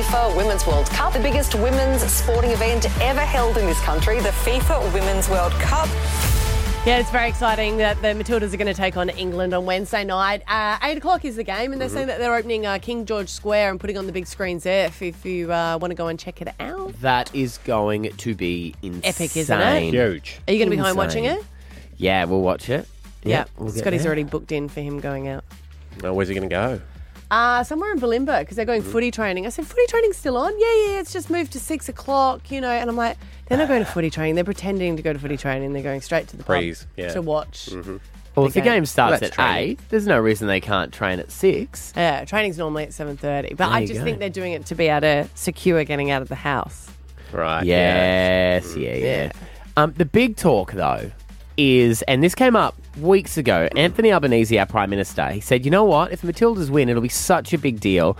FIFA Women's World Cup, the biggest women's sporting event ever held in this country, the FIFA Women's World Cup. Yeah, it's very exciting that the Matildas are going to take on England on Wednesday night. Uh, Eight o'clock is the game, and they're saying that they're opening uh, King George Square and putting on the big screens there if, if you uh, want to go and check it out. That is going to be insane. Epic, isn't it? Huge. Are you going to be home watching it? Yeah, we'll watch it. Yeah, we'll get Scotty's there. already booked in for him going out. Oh, where's he going to go? Uh, somewhere in Bulimba because they're going footy training. I said, footy training's still on? Yeah, yeah, it's just moved to six o'clock, you know. And I'm like, they're not going to footy training. They're pretending to go to footy training. They're going straight to the pub Prees, yeah. to watch. Well, if the the game. game starts Well, at training. eight, there's no reason they can't train at six. Yeah, training's normally at 7.30. But There I you just go. think they're doing it to be able to secure getting out of the house. Right. Yeah. Yes, yeah, yeah. Um, the big talk though is, and this came up weeks ago. Anthony Albanese, our prime minister, he said, "You know what? If Matildas win, it'll be such a big deal.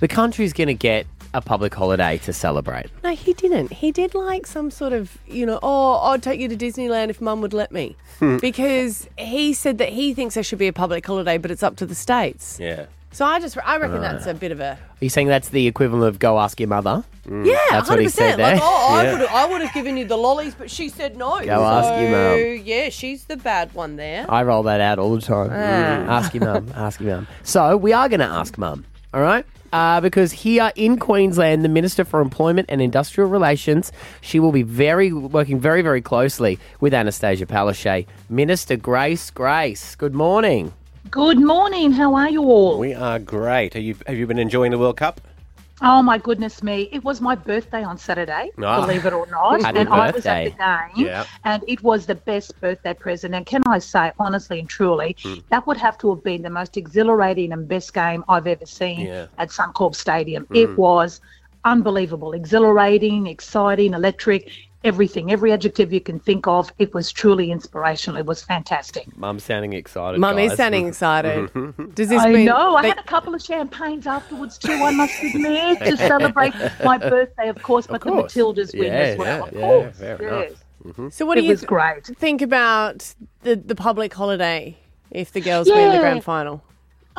The country's going to get a public holiday to celebrate." No, he didn't. He did like some sort of, you know, oh, I'd take you to Disneyland if mum would let me. Because he said that he thinks there should be a public holiday, but it's up to the states. Yeah. So I just, I reckon that's a bit of a, Are you saying that's the equivalent of go ask your mother? yeah, That's what he 100%. said like, there. oh, I Yeah. would, I would have given you the lollies, but she said no. Go ask your mum. So, Yeah, she's the bad one there. I roll that out all the time. Ah. Ask your mum. Ask your mum. So we are going to ask mum. All right. Uh, because here in Queensland, the Minister for Employment and Industrial Relations, she will be very working very, very closely with Annastacia Palaszczuk. Minister Grace Grace, good morning. Good morning. How are you all? We are great. Are you, have you been enjoying the World Cup? Oh my goodness me! It was my birthday on Saturday, Ah. believe it or not, and I was at the game, Yeah. and it was the best birthday present. And can I say, honestly and truly, Hmm. that would have to have been the most exhilarating and best game I've ever seen Yeah. at Suncorp Stadium. Hmm. It was unbelievable, exhilarating, exciting, electric. Everything, every adjective you can think of, it was truly inspirational. It was fantastic. Mum's sounding excited. Mum is sounding excited. Does this I mean know. I had a couple of champagnes afterwards too. I must admit to celebrate my birthday, of course, but course. the Matildas win Yeah, as well. of yeah, course, fair yes. enough. Mm-hmm. So what do It you was great. think about the, the public holiday if the girls win the grand final?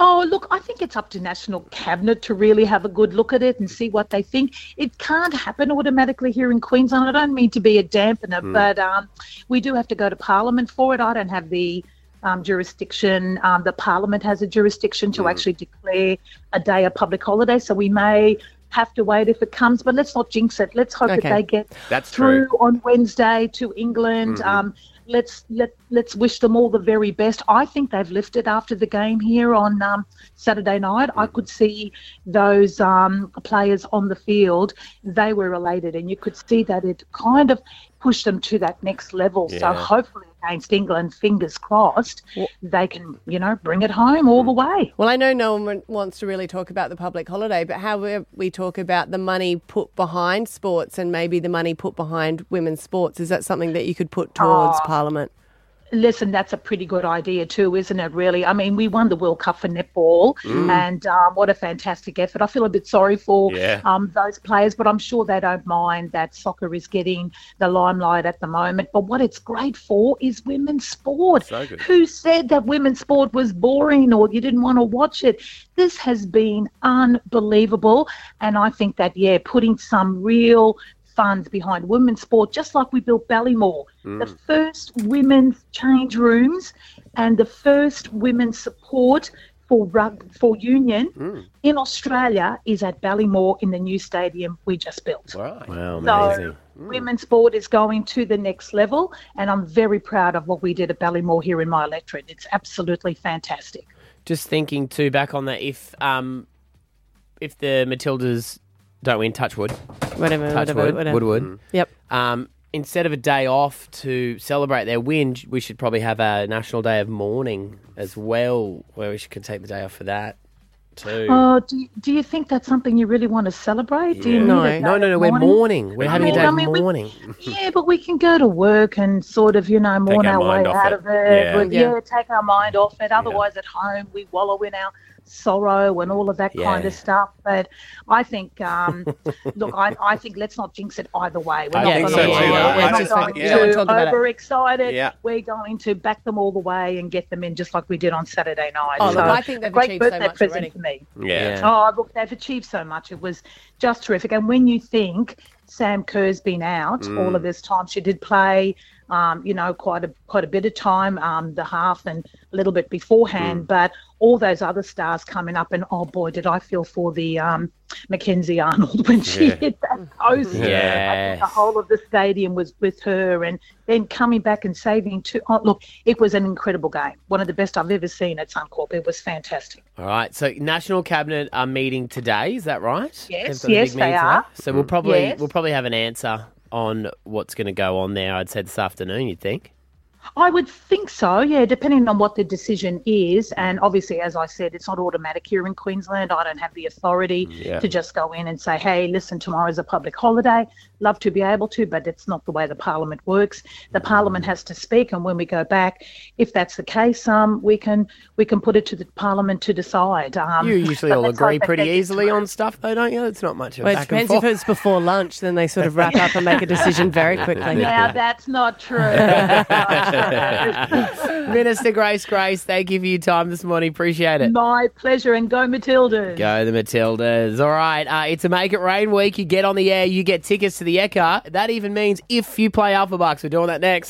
Oh, look, I think it's up to National Cabinet to really have a good look at it and see what they think. It can't happen automatically here in Queensland. I don't mean to be a dampener, but um, we do have to go to Parliament for it. I don't have the um, jurisdiction. Um, the Parliament has a jurisdiction to actually declare a day a public holiday, so we may have to wait if it comes. But let's not jinx it. Let's hope Okay. that they get That's through true. on Wednesday to England. Um, let's let let's wish them all the very best. I think they've lifted after the game here on um, Saturday night. I could see those um, players on the field; they were elated, and you could see that it kind of pushed them to that next level. So hopefully against England, fingers crossed, they can you know bring it home all the hmm. way. Well, I know no one wants to really talk about the public holiday, but how we- we talk about the money put behind sports and maybe the money put behind women's sports, is that something that you could put towards oh. Parliament? Listen, that's a pretty good idea too, isn't it? Really, I mean, we won the World Cup for netball, and um, what a fantastic effort! I feel a bit sorry for Yeah. um, those players, but I'm sure they don't mind that soccer is getting the limelight at the moment. But what it's great for is women's sport. So. Who said that women's sport was boring or you didn't want to watch it? This has been unbelievable, and I think that yeah, putting some real funds behind women's sport, just like we built Ballymore, the mm. first women's change rooms and the first women's support for rug for union mm. in Australia is at Ballymore in the new stadium we just built. Right. Wow, So amazing. Mm. women's sport is going to the next level, and I'm very proud of what we did at Ballymore here in my electorate. It's absolutely fantastic. Just thinking too back on that if um if the Matildas don't win Touchwood, Whatever, whatever, Touchwood, whatever. Woodwood. Yep. Um, instead of a day off to celebrate their win, we should probably have a national day of mourning as well, where we should could take the day off for that too. Oh, do you, do you think that's something you really want to celebrate? Do you Yeah. need No. a day no, no, no, of we're mourning? mourning. We're having a day I of mean, we- mourning. Yeah, but we can go to work and sort of, you know, mourn our our way off out it. of it. Yeah. But, Yeah. yeah. take our mind off it. Otherwise, at home, we wallow in our sorrow and all of that kind of stuff. But I think, um, look, I, I think let's not jinx it either way. We're I not think gonna so too, we're not just going to yeah. Don't talk about it. overexcited. Yeah. We're going to back them all the way and get them in just like we did on Saturday night. Oh, look, I think they've great achieved so much present already. for me. Yeah. Oh, look, they've achieved so much. It was just terrific. And when you think Sam Kerr's been out Mm. all of this time, she did play, um, you know, quite a quite a bit of time, um, the half and a little bit Mm. beforehand. But all those other stars coming up, and oh boy, did I feel for the um, Mackenzie Arnold when she Yeah. hit that post. Yes. the whole of the stadium was with her, and then coming back and saving two. Oh, look, it was an incredible game. One of the best I've ever seen at Suncorp. It was fantastic. All right. So National Cabinet are meeting today. Is that right? Yes, They've got a yes, they today. are. So we'll probably Yes. we'll probably have an answer on what's going to go on there. I'd say this afternoon. You'd think. I would think so, yeah, depending on what the decision is. And obviously, as I said, it's not automatic here in Queensland. I don't have the authority Yeah. to just go in and say, hey, listen, tomorrow's a public holiday. Love to be able to, but it's not the way the Parliament works. The Parliament has to speak, and when we go back, if that's the case, um, we can we can put it to the Parliament to decide. Um, You usually all agree pretty easily on stuff, though, don't you? It's not much of a Well, it back and depends if it's before lunch, then they sort of wrap up and make a decision very quickly. Now that's not true. That's not true. Minister Grace Grace, thank you for your time this morning. Appreciate it. My pleasure, and go Matildas. Go the Matildas. All right, uh, it's a Make It Rain week. You get on the air, you get tickets to the Ekka. That even means if you play Alpha Bucks, we're doing that next.